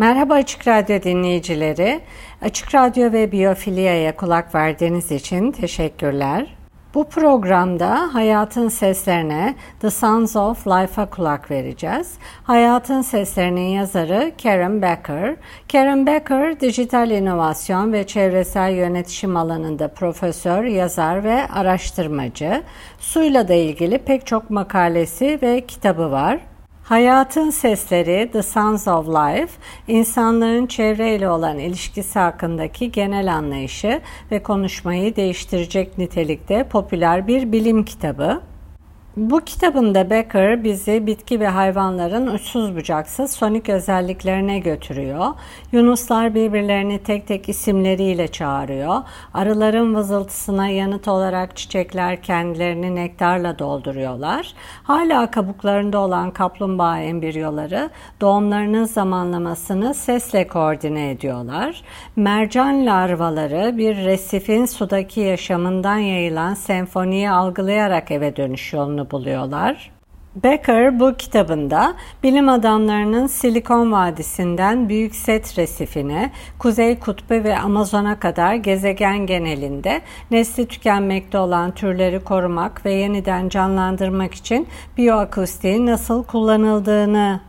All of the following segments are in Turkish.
Merhaba Açık Radyo dinleyicileri. Açık Radyo ve Biyofilia'ya kulak verdiğiniz için teşekkürler. Bu programda hayatın seslerine The Sounds of Life'a kulak vereceğiz. Hayatın seslerinin yazarı Karen Becker. Karen Becker, dijital inovasyon ve çevresel yönetişim alanında profesör, yazar ve araştırmacı. Suyla da ilgili pek çok makalesi ve kitabı var. Hayatın Sesleri, The Sounds of Life, insanların çevreyle olan ilişkisi hakkındaki genel anlayışı ve konuşmayı değiştirecek nitelikte popüler bir bilim kitabı. Bu kitabında Becker bizi bitki ve hayvanların uçsuz bucaksız sonik özelliklerine götürüyor. Yunuslar birbirlerini tek tek isimleriyle çağırıyor. Arıların vızıltısına yanıt olarak çiçekler kendilerini nektarla dolduruyorlar. Hala kabuklarında olan kaplumbağa embriyoları doğumlarının zamanlamasını sesle koordine ediyorlar. Mercan larvaları bir resifin sudaki yaşamından yayılan senfoniyi algılayarak eve dönüş yolunu buluyorlar. Becker bu kitabında bilim adamlarının Silikon Vadisi'nden Büyük Set Resifine, Kuzey Kutbu ve Amazon'a kadar gezegen genelinde nesli tükenmekte olan türleri korumak ve yeniden canlandırmak için biyoakustiğin nasıl kullanıldığını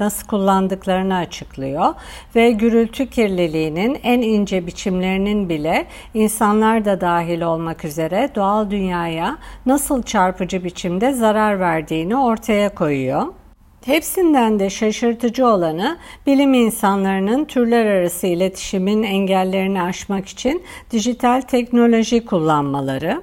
nasıl kullandıklarını açıklıyor ve gürültü kirliliğinin en ince biçimlerinin bile insanlar da dahil olmak üzere doğal dünyaya nasıl çarpıcı biçimde zarar verdiğini ortaya koyuyor. Hepsinden de şaşırtıcı olanı bilim insanlarının türler arası iletişimin engellerini aşmak için dijital teknoloji kullanmaları.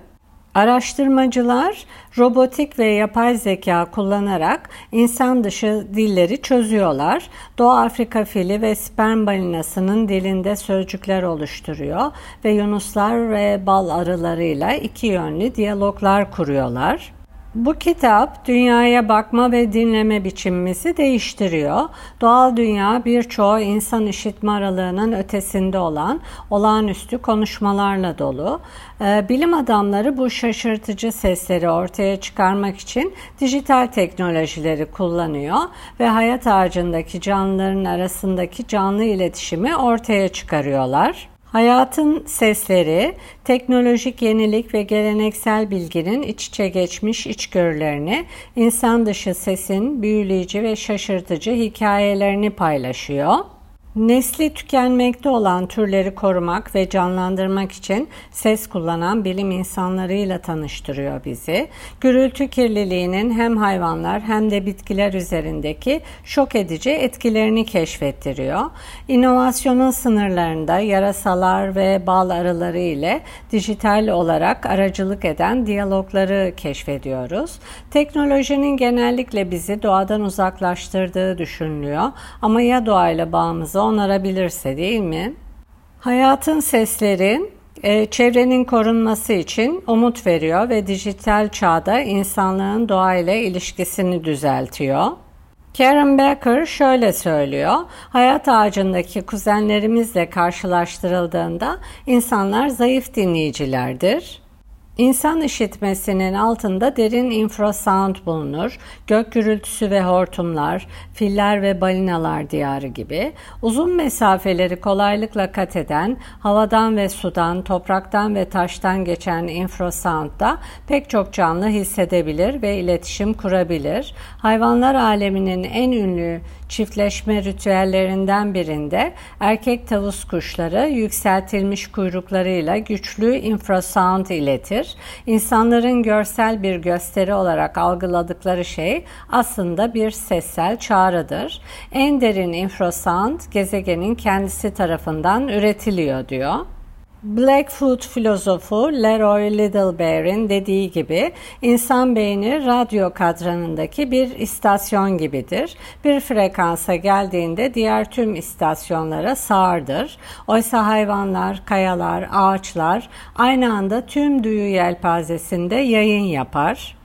Araştırmacılar robotik ve yapay zeka kullanarak insan dışı dilleri çözüyorlar. Doğu Afrika fili ve sperm balinasının dilinde sözcükler oluşturuyor ve yunuslar ve bal arılarıyla iki yönlü diyaloglar kuruyorlar. Bu kitap dünyaya bakma ve dinleme biçimimizi değiştiriyor. Doğal dünya birçoğu insan işitme aralığının ötesinde olan olağanüstü konuşmalarla dolu. Ee, bilim adamları bu şaşırtıcı sesleri ortaya çıkarmak için dijital teknolojileri kullanıyor ve hayat ağacındaki canlıların arasındaki canlı iletişimi ortaya çıkarıyorlar. Hayatın sesleri, teknolojik yenilik ve geleneksel bilginin iç içe geçmiş içgörülerini, insan dışı sesin büyüleyici ve şaşırtıcı hikayelerini paylaşıyor. Nesli tükenmekte olan türleri korumak ve canlandırmak için ses kullanan bilim insanlarıyla tanıştırıyor bizi. Gürültü kirliliğinin hem hayvanlar hem de bitkiler üzerindeki şok edici etkilerini keşfettiriyor. İnovasyonun sınırlarında yarasalar ve bal arıları ile dijital olarak aracılık eden diyalogları keşfediyoruz. Teknolojinin genellikle bizi doğadan uzaklaştırdığı düşünülüyor ama ya doğayla bağımızı onarabilirse değil mi? Hayatın sesleri e, çevrenin korunması için umut veriyor ve dijital çağda insanlığın doğayla ilişkisini düzeltiyor. Karen Becker şöyle söylüyor. Hayat ağacındaki kuzenlerimizle karşılaştırıldığında insanlar zayıf dinleyicilerdir. İnsan işitmesinin altında derin infrasound bulunur. Gök gürültüsü ve hortumlar, filler ve balinalar diyarı gibi uzun mesafeleri kolaylıkla kat eden, havadan ve sudan, topraktan ve taştan geçen infrasoundda pek çok canlı hissedebilir ve iletişim kurabilir. Hayvanlar aleminin en ünlü çiftleşme ritüellerinden birinde erkek tavus kuşları yükseltilmiş kuyruklarıyla güçlü infrasound iletir. İnsanların görsel bir gösteri olarak algıladıkları şey aslında bir sessel çağrıdır. En derin infrasound gezegenin kendisi tarafından üretiliyor diyor. Blackfoot filozofu Leroy Littlebear'in dediği gibi insan beyni radyo kadranındaki bir istasyon gibidir. Bir frekansa geldiğinde diğer tüm istasyonlara sağırdır. Oysa hayvanlar, kayalar, ağaçlar aynı anda tüm duyu yelpazesinde yayın yapar.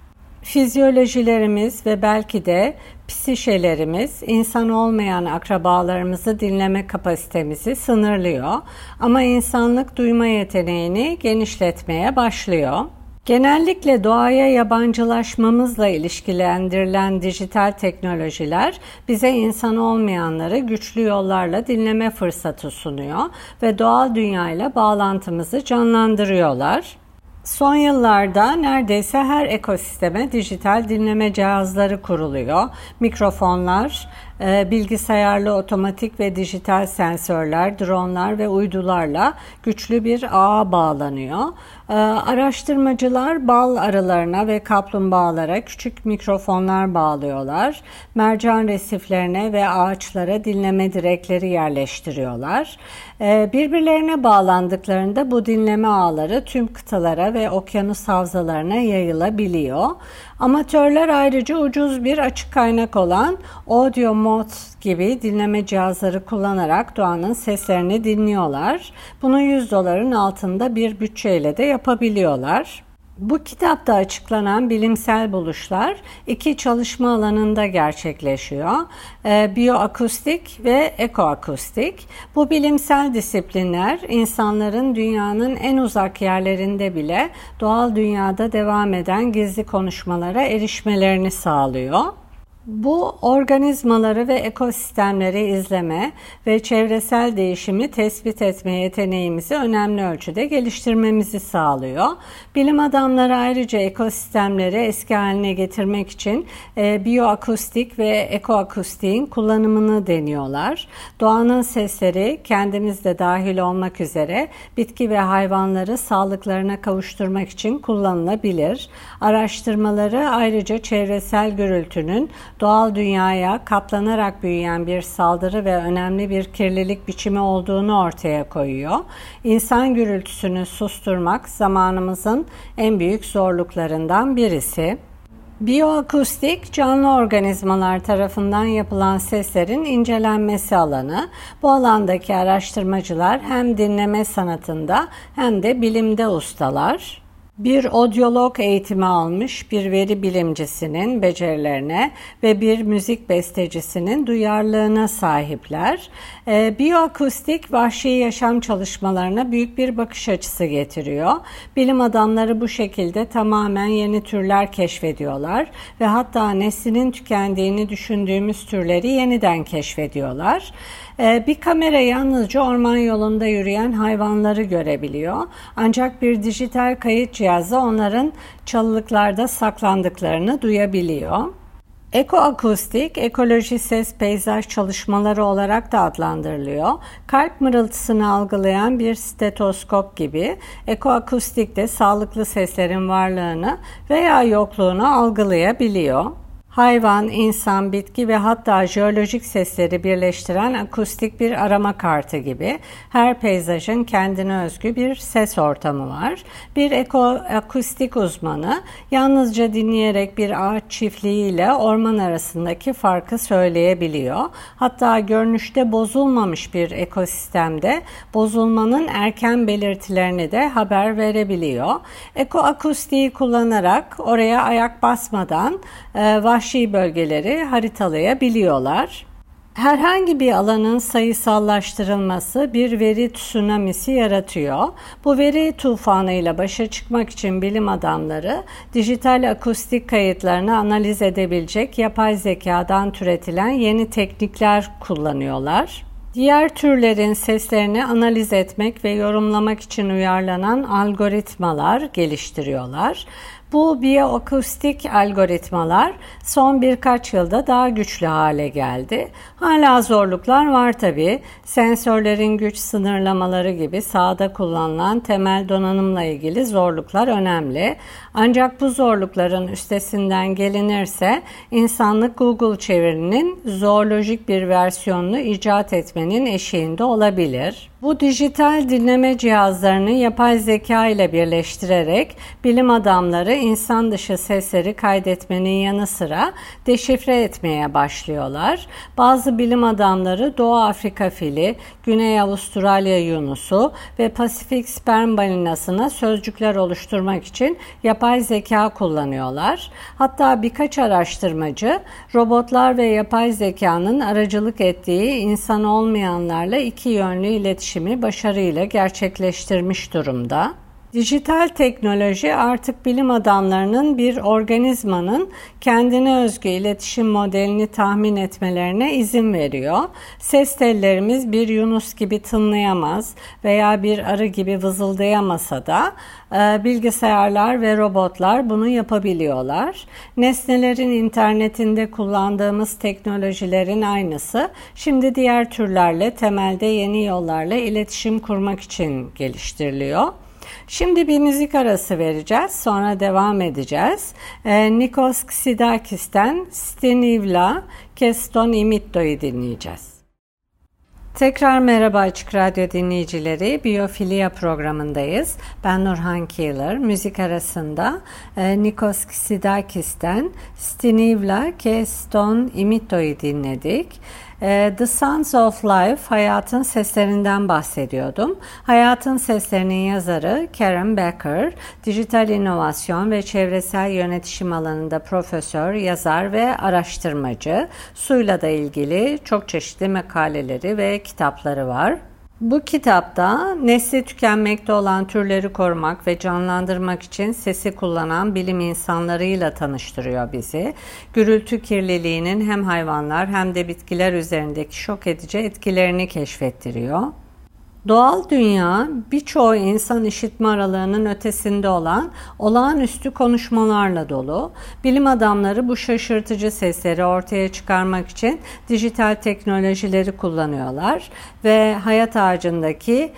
Fizyolojilerimiz ve belki de psişelerimiz insan olmayan akrabalarımızı dinleme kapasitemizi sınırlıyor ama insanlık duyma yeteneğini genişletmeye başlıyor. Genellikle doğaya yabancılaşmamızla ilişkilendirilen dijital teknolojiler bize insan olmayanları güçlü yollarla dinleme fırsatı sunuyor ve doğal dünyayla bağlantımızı canlandırıyorlar. Son yıllarda neredeyse her ekosisteme dijital dinleme cihazları kuruluyor. Mikrofonlar, e, bilgisayarlı otomatik ve dijital sensörler, dronlar ve uydularla güçlü bir ağa bağlanıyor. E, araştırmacılar bal arılarına ve kaplumbağalara küçük mikrofonlar bağlıyorlar. Mercan resiflerine ve ağaçlara dinleme direkleri yerleştiriyorlar. E, birbirlerine bağlandıklarında bu dinleme ağları tüm kıtalara ve okyanus havzalarına yayılabiliyor. Amatörler ayrıca ucuz bir açık kaynak olan Audio Mod gibi dinleme cihazları kullanarak doğanın seslerini dinliyorlar. Bunu 100 doların altında bir bütçeyle de yapabiliyorlar. Bu kitapta açıklanan bilimsel buluşlar iki çalışma alanında gerçekleşiyor. E, biyoakustik ve ekoakustik. Bu bilimsel disiplinler insanların dünyanın en uzak yerlerinde bile doğal dünyada devam eden gizli konuşmalara erişmelerini sağlıyor. Bu organizmaları ve ekosistemleri izleme ve çevresel değişimi tespit etme yeteneğimizi önemli ölçüde geliştirmemizi sağlıyor. Bilim adamları ayrıca ekosistemleri eski haline getirmek için e, biyoakustik ve ekoakustiğin kullanımını deniyorlar. Doğanın sesleri kendimiz de dahil olmak üzere bitki ve hayvanları sağlıklarına kavuşturmak için kullanılabilir. Araştırmaları ayrıca çevresel gürültünün doğal dünyaya kaplanarak büyüyen bir saldırı ve önemli bir kirlilik biçimi olduğunu ortaya koyuyor. İnsan gürültüsünü susturmak zamanımızın en büyük zorluklarından birisi. Biyoakustik, canlı organizmalar tarafından yapılan seslerin incelenmesi alanı. Bu alandaki araştırmacılar hem dinleme sanatında hem de bilimde ustalar. Bir odyolog eğitimi almış bir veri bilimcisinin becerilerine ve bir müzik bestecisinin duyarlılığına sahipler. E, biyoakustik vahşi yaşam çalışmalarına büyük bir bakış açısı getiriyor. Bilim adamları bu şekilde tamamen yeni türler keşfediyorlar ve hatta neslinin tükendiğini düşündüğümüz türleri yeniden keşfediyorlar. Ee, bir kamera yalnızca orman yolunda yürüyen hayvanları görebiliyor. Ancak bir dijital kayıt cihazı onların çalılıklarda saklandıklarını duyabiliyor. Ekoakustik, ekoloji ses peyzaj çalışmaları olarak da adlandırılıyor. Kalp mırıltısını algılayan bir stetoskop gibi ekoakustik de sağlıklı seslerin varlığını veya yokluğunu algılayabiliyor hayvan, insan, bitki ve hatta jeolojik sesleri birleştiren akustik bir arama kartı gibi her peyzajın kendine özgü bir ses ortamı var. Bir eko akustik uzmanı yalnızca dinleyerek bir ağaç çiftliği ile orman arasındaki farkı söyleyebiliyor. Hatta görünüşte bozulmamış bir ekosistemde bozulmanın erken belirtilerini de haber verebiliyor. Eko akustiği kullanarak oraya ayak basmadan e, vahşi vahşi bölgeleri haritalayabiliyorlar. Herhangi bir alanın sayısallaştırılması bir veri tsunamisi yaratıyor. Bu veri tufanıyla başa çıkmak için bilim adamları dijital akustik kayıtlarını analiz edebilecek yapay zekadan türetilen yeni teknikler kullanıyorlar. Diğer türlerin seslerini analiz etmek ve yorumlamak için uyarlanan algoritmalar geliştiriyorlar. Bu biyoakustik algoritmalar son birkaç yılda daha güçlü hale geldi. Hala zorluklar var tabi. Sensörlerin güç sınırlamaları gibi sahada kullanılan temel donanımla ilgili zorluklar önemli. Ancak bu zorlukların üstesinden gelinirse insanlık Google çevirinin zoolojik bir versiyonunu icat etmenin eşiğinde olabilir. Bu dijital dinleme cihazlarını yapay zeka ile birleştirerek bilim adamları insan dışı sesleri kaydetmenin yanı sıra deşifre etmeye başlıyorlar. Bazı bilim adamları Doğu Afrika fili, Güney Avustralya yunusu ve Pasifik sperm balinasına sözcükler oluşturmak için yapay zeka kullanıyorlar. Hatta birkaç araştırmacı robotlar ve yapay zekanın aracılık ettiği insan olmayanlarla iki yönlü iletişim iletişimi başarıyla gerçekleştirmiş durumda. Dijital teknoloji artık bilim adamlarının bir organizmanın kendine özgü iletişim modelini tahmin etmelerine izin veriyor. Ses tellerimiz bir yunus gibi tınlayamaz veya bir arı gibi vızıldayamasa da e, bilgisayarlar ve robotlar bunu yapabiliyorlar. Nesnelerin internetinde kullandığımız teknolojilerin aynısı şimdi diğer türlerle temelde yeni yollarla iletişim kurmak için geliştiriliyor. Şimdi bir müzik arası vereceğiz. Sonra devam edeceğiz. Ee, Nikos Ksidakis'ten Stenivla Keston Imitto'yu dinleyeceğiz. Tekrar merhaba Açık Radyo dinleyicileri. Biyofilia programındayız. Ben Nurhan Keeler. Müzik arasında e, Nikos Ksidakis'ten Stenivla Keston Imitto'yu dinledik. Ee, The Sounds of Life, Hayatın Seslerinden bahsediyordum. Hayatın Seslerinin yazarı Karen Becker, dijital inovasyon ve çevresel yönetişim alanında profesör, yazar ve araştırmacı. Suyla da ilgili çok çeşitli makaleleri ve kitapları var. Bu kitapta nesli tükenmekte olan türleri korumak ve canlandırmak için sesi kullanan bilim insanlarıyla tanıştırıyor bizi. Gürültü kirliliğinin hem hayvanlar hem de bitkiler üzerindeki şok edici etkilerini keşfettiriyor. Doğal dünya birçoğu insan işitme aralığının ötesinde olan olağanüstü konuşmalarla dolu. Bilim adamları bu şaşırtıcı sesleri ortaya çıkarmak için dijital teknolojileri kullanıyorlar ve hayat ağacındaki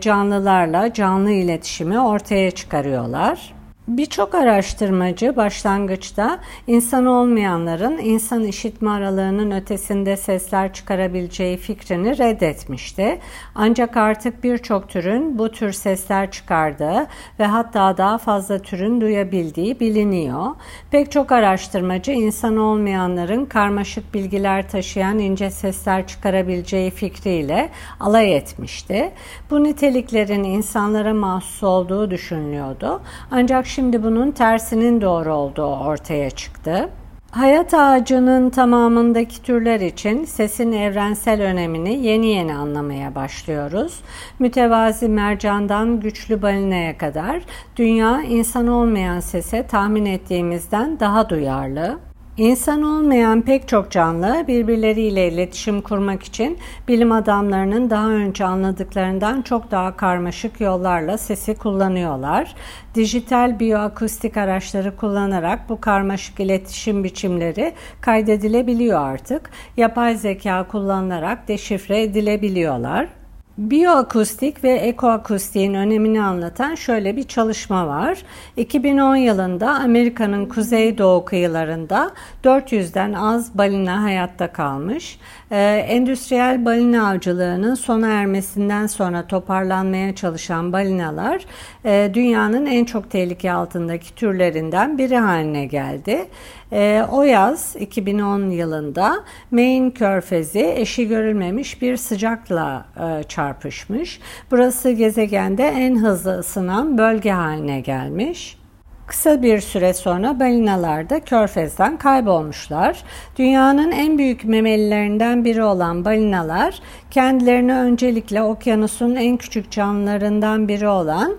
canlılarla canlı iletişimi ortaya çıkarıyorlar. Birçok araştırmacı başlangıçta insan olmayanların insan işitme aralığının ötesinde sesler çıkarabileceği fikrini reddetmişti. Ancak artık birçok türün bu tür sesler çıkardığı ve hatta daha fazla türün duyabildiği biliniyor. Pek çok araştırmacı insan olmayanların karmaşık bilgiler taşıyan ince sesler çıkarabileceği fikriyle alay etmişti. Bu niteliklerin insanlara mahsus olduğu düşünülüyordu. Ancak şimdi Şimdi bunun tersinin doğru olduğu ortaya çıktı. Hayat ağacının tamamındaki türler için sesin evrensel önemini yeni yeni anlamaya başlıyoruz. Mütevazi mercandan güçlü balinaya kadar dünya insan olmayan sese tahmin ettiğimizden daha duyarlı. İnsan olmayan pek çok canlı birbirleriyle iletişim kurmak için bilim adamlarının daha önce anladıklarından çok daha karmaşık yollarla sesi kullanıyorlar. Dijital biyoakustik araçları kullanarak bu karmaşık iletişim biçimleri kaydedilebiliyor artık. Yapay zeka kullanılarak deşifre edilebiliyorlar. Biyoakustik ve ekoakustiğin önemini anlatan şöyle bir çalışma var. 2010 yılında Amerika'nın kuzeydoğu kıyılarında 400'den az balina hayatta kalmış. Ee, endüstriyel balina avcılığının sona ermesinden sonra toparlanmaya çalışan balinalar e, dünyanın en çok tehlike altındaki türlerinden biri haline geldi. E, o yaz 2010 yılında Maine Körfezi eşi görülmemiş bir sıcakla e, çarpışmış. Burası gezegende en hızlı ısınan bölge haline gelmiş. Kısa bir süre sonra balinalar da körfezden kaybolmuşlar. Dünyanın en büyük memelilerinden biri olan balinalar kendilerini öncelikle okyanusun en küçük canlılarından biri olan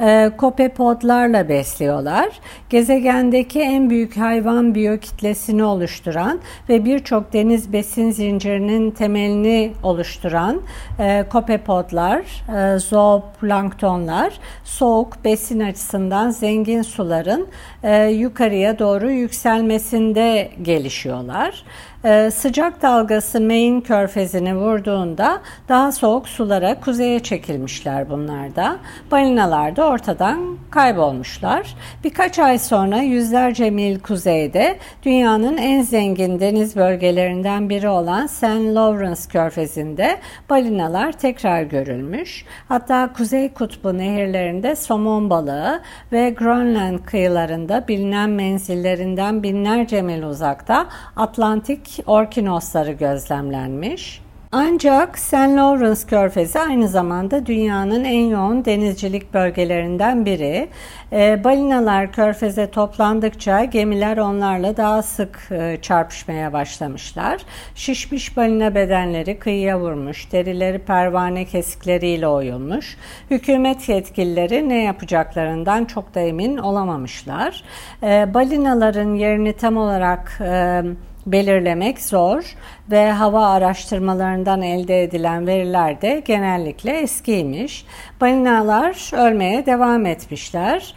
e, kopepodlarla besliyorlar. Gezegendeki en büyük hayvan biyokitlesini oluşturan ve birçok deniz besin zincirinin temelini oluşturan e, kopepodlar, e, zooplanktonlar soğuk besin açısından zengin suların e, yukarıya doğru yükselmesinde gelişiyorlar. Ee, sıcak dalgası Maine körfezini vurduğunda daha soğuk sulara kuzeye çekilmişler bunlar da. Balinalar da ortadan kaybolmuşlar. Birkaç ay sonra yüzlerce mil kuzeyde dünyanın en zengin deniz bölgelerinden biri olan St. Lawrence Körfezi'nde balinalar tekrar görülmüş. Hatta Kuzey Kutbu nehirlerinde somon balığı ve Grönland kıyılarında bilinen menzillerinden binlerce mil uzakta Atlantik orkinosları gözlemlenmiş. Ancak St. Lawrence Körfezi aynı zamanda dünyanın en yoğun denizcilik bölgelerinden biri. E, balinalar körfeze toplandıkça gemiler onlarla daha sık e, çarpışmaya başlamışlar. Şişmiş balina bedenleri kıyıya vurmuş, derileri pervane kesikleriyle oyulmuş. Hükümet yetkilileri ne yapacaklarından çok da emin olamamışlar. E, balinaların yerini tam olarak... E, belirlemek zor ve hava araştırmalarından elde edilen veriler de genellikle eskiymiş. Balinalar ölmeye devam etmişler.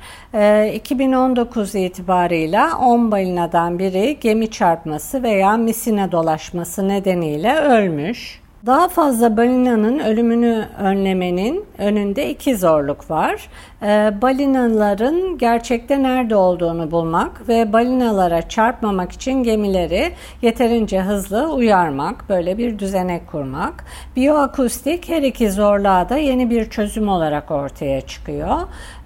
2019 ee, itibarıyla 10 balinadan biri gemi çarpması veya misine dolaşması nedeniyle ölmüş. Daha fazla balinanın ölümünü önlemenin önünde iki zorluk var. E, balinaların gerçekte nerede olduğunu bulmak ve balinalara çarpmamak için gemileri yeterince hızlı uyarmak, böyle bir düzenek kurmak. Biyoakustik her iki zorluğa da yeni bir çözüm olarak ortaya çıkıyor.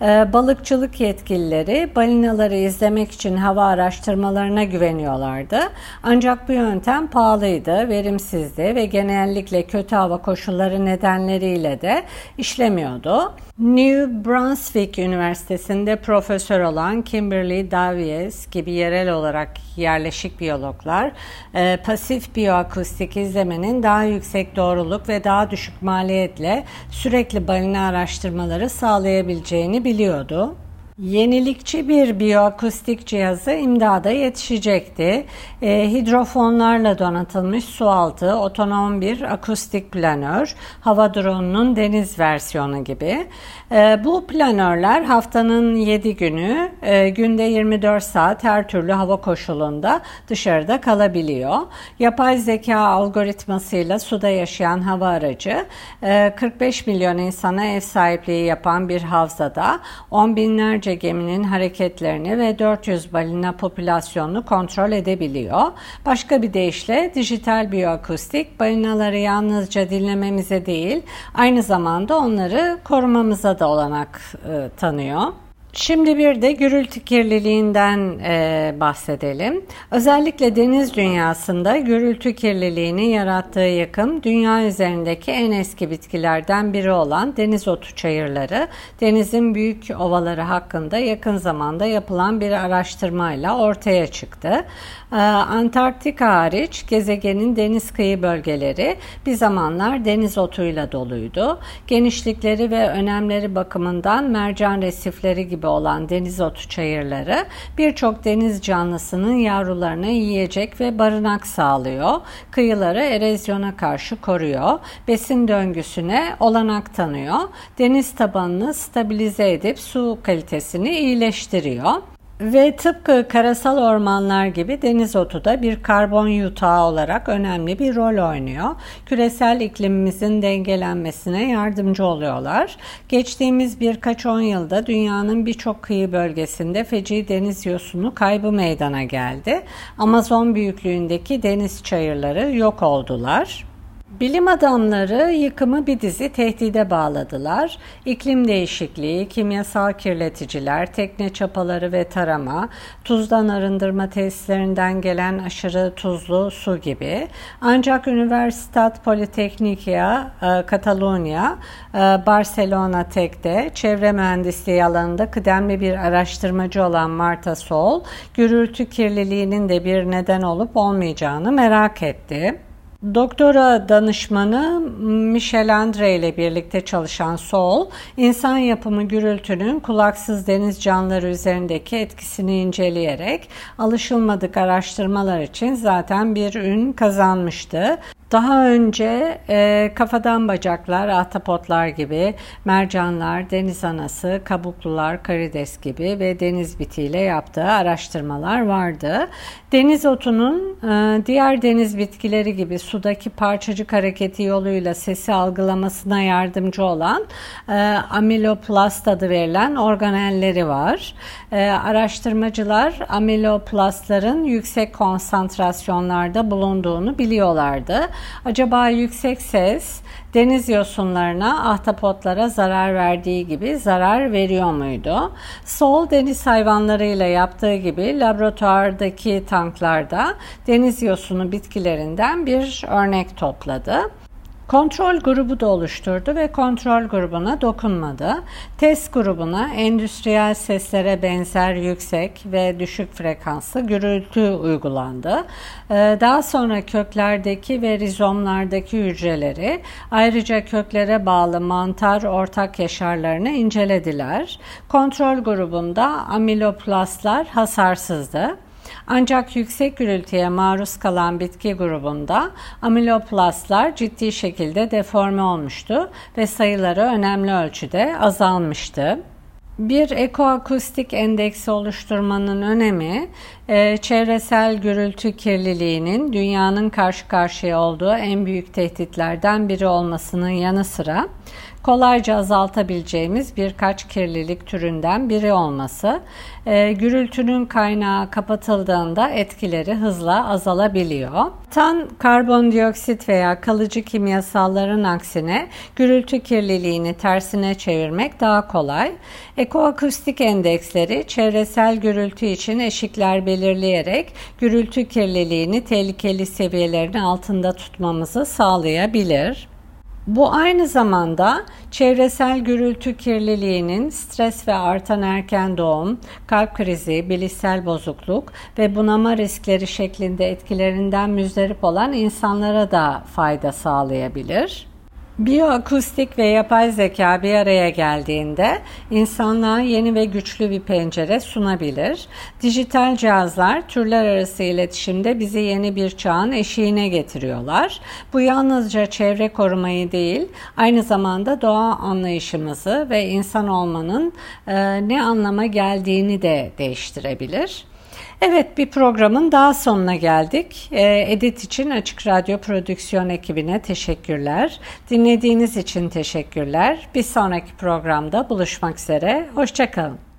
E, balıkçılık yetkilileri balinaları izlemek için hava araştırmalarına güveniyorlardı. Ancak bu yöntem pahalıydı, verimsizdi ve genellikle kötü hava koşulları nedenleriyle de işlemiyordu. New Brunswick Üniversitesi'nde profesör olan Kimberly Davies gibi yerel olarak yerleşik biyologlar e, pasif biyoakustik izlemenin daha yüksek doğruluk ve daha düşük maliyetle sürekli balina araştırmaları sağlayabileceğini biliyordu. Yenilikçi bir biyoakustik cihazı imdada yetişecekti. E, hidrofonlarla donatılmış sualtı, otonom bir akustik planör, hava drone'unun deniz versiyonu gibi. E, bu planörler haftanın 7 günü, e, günde 24 saat her türlü hava koşulunda dışarıda kalabiliyor. Yapay zeka algoritmasıyla suda yaşayan hava aracı, e, 45 milyon insana ev sahipliği yapan bir havzada on binlerce binlerce geminin hareketlerini ve 400 balina popülasyonunu kontrol edebiliyor. Başka bir deyişle dijital biyoakustik balinaları yalnızca dinlememize değil aynı zamanda onları korumamıza da olanak e, tanıyor. Şimdi bir de gürültü kirliliğinden e, bahsedelim. Özellikle deniz dünyasında gürültü kirliliğini yarattığı yakım dünya üzerindeki en eski bitkilerden biri olan deniz otu çayırları, denizin büyük ovaları hakkında yakın zamanda yapılan bir araştırmayla ortaya çıktı. Ee, Antarktika hariç gezegenin deniz kıyı bölgeleri bir zamanlar deniz otuyla doluydu. Genişlikleri ve önemleri bakımından mercan resifleri gibi olan deniz otu çayırları birçok deniz canlısının yavrularına yiyecek ve barınak sağlıyor. Kıyıları erozyona karşı koruyor. Besin döngüsüne olanak tanıyor. Deniz tabanını stabilize edip su kalitesini iyileştiriyor. Ve tıpkı karasal ormanlar gibi deniz otu da bir karbon yutağı olarak önemli bir rol oynuyor. Küresel iklimimizin dengelenmesine yardımcı oluyorlar. Geçtiğimiz birkaç on yılda dünyanın birçok kıyı bölgesinde feci deniz yosunu kaybı meydana geldi. Amazon büyüklüğündeki deniz çayırları yok oldular. Bilim adamları yıkımı bir dizi tehdide bağladılar. İklim değişikliği, kimyasal kirleticiler, tekne çapaları ve tarama, tuzdan arındırma tesislerinden gelen aşırı tuzlu su gibi. Ancak Universitat Politecnica e, Catalunya, e, Barcelona Tek'te çevre mühendisliği alanında kıdemli bir araştırmacı olan Marta Sol, gürültü kirliliğinin de bir neden olup olmayacağını merak etti. Doktora danışmanı Michel Andre ile birlikte çalışan Sol, insan yapımı gürültünün kulaksız deniz canlıları üzerindeki etkisini inceleyerek alışılmadık araştırmalar için zaten bir ün kazanmıştı. Daha önce e, kafadan bacaklar, ahtapotlar gibi, mercanlar, deniz anası, kabuklular, karides gibi ve deniz bitiyle yaptığı araştırmalar vardı. Deniz otunun e, diğer deniz bitkileri gibi sudaki parçacık hareketi yoluyla sesi algılamasına yardımcı olan e, amiloplast adı verilen organelleri var. E, araştırmacılar amiloplastların yüksek konsantrasyonlarda bulunduğunu biliyorlardı. Acaba yüksek ses deniz yosunlarına, ahtapotlara zarar verdiği gibi zarar veriyor muydu? Sol deniz hayvanlarıyla yaptığı gibi laboratuvardaki tanklarda deniz yosunu bitkilerinden bir örnek topladı. Kontrol grubu da oluşturdu ve kontrol grubuna dokunmadı. Test grubuna endüstriyel seslere benzer yüksek ve düşük frekanslı gürültü uygulandı. Ee, daha sonra köklerdeki ve rizomlardaki hücreleri ayrıca köklere bağlı mantar ortak yaşarlarını incelediler. Kontrol grubunda amiloplastlar hasarsızdı. Ancak yüksek gürültüye maruz kalan bitki grubunda amiloplastlar ciddi şekilde deforme olmuştu ve sayıları önemli ölçüde azalmıştı. Bir ekoakustik endeksi oluşturmanın önemi, e, çevresel gürültü kirliliğinin dünyanın karşı karşıya olduğu en büyük tehditlerden biri olmasının yanı sıra kolayca azaltabileceğimiz birkaç kirlilik türünden biri olması, e, gürültünün kaynağı kapatıldığında etkileri hızla azalabiliyor. Tan karbondioksit veya kalıcı kimyasalların aksine gürültü kirliliğini tersine çevirmek daha kolay. Ekoakustik endeksleri çevresel gürültü için eşikler belirleyerek gürültü kirliliğini tehlikeli seviyelerin altında tutmamızı sağlayabilir. Bu aynı zamanda çevresel gürültü kirliliğinin stres ve artan erken doğum, kalp krizi, bilişsel bozukluk ve bunama riskleri şeklinde etkilerinden müzdarip olan insanlara da fayda sağlayabilir. Biyoakustik ve yapay zeka bir araya geldiğinde insanlığa yeni ve güçlü bir pencere sunabilir. Dijital cihazlar türler arası iletişimde bizi yeni bir çağın eşiğine getiriyorlar. Bu yalnızca çevre korumayı değil, aynı zamanda doğa anlayışımızı ve insan olmanın e, ne anlama geldiğini de değiştirebilir. Evet bir programın daha sonuna geldik. Ee, Edit için Açık Radyo Prodüksiyon ekibine teşekkürler. Dinlediğiniz için teşekkürler. Bir sonraki programda buluşmak üzere. Hoşçakalın.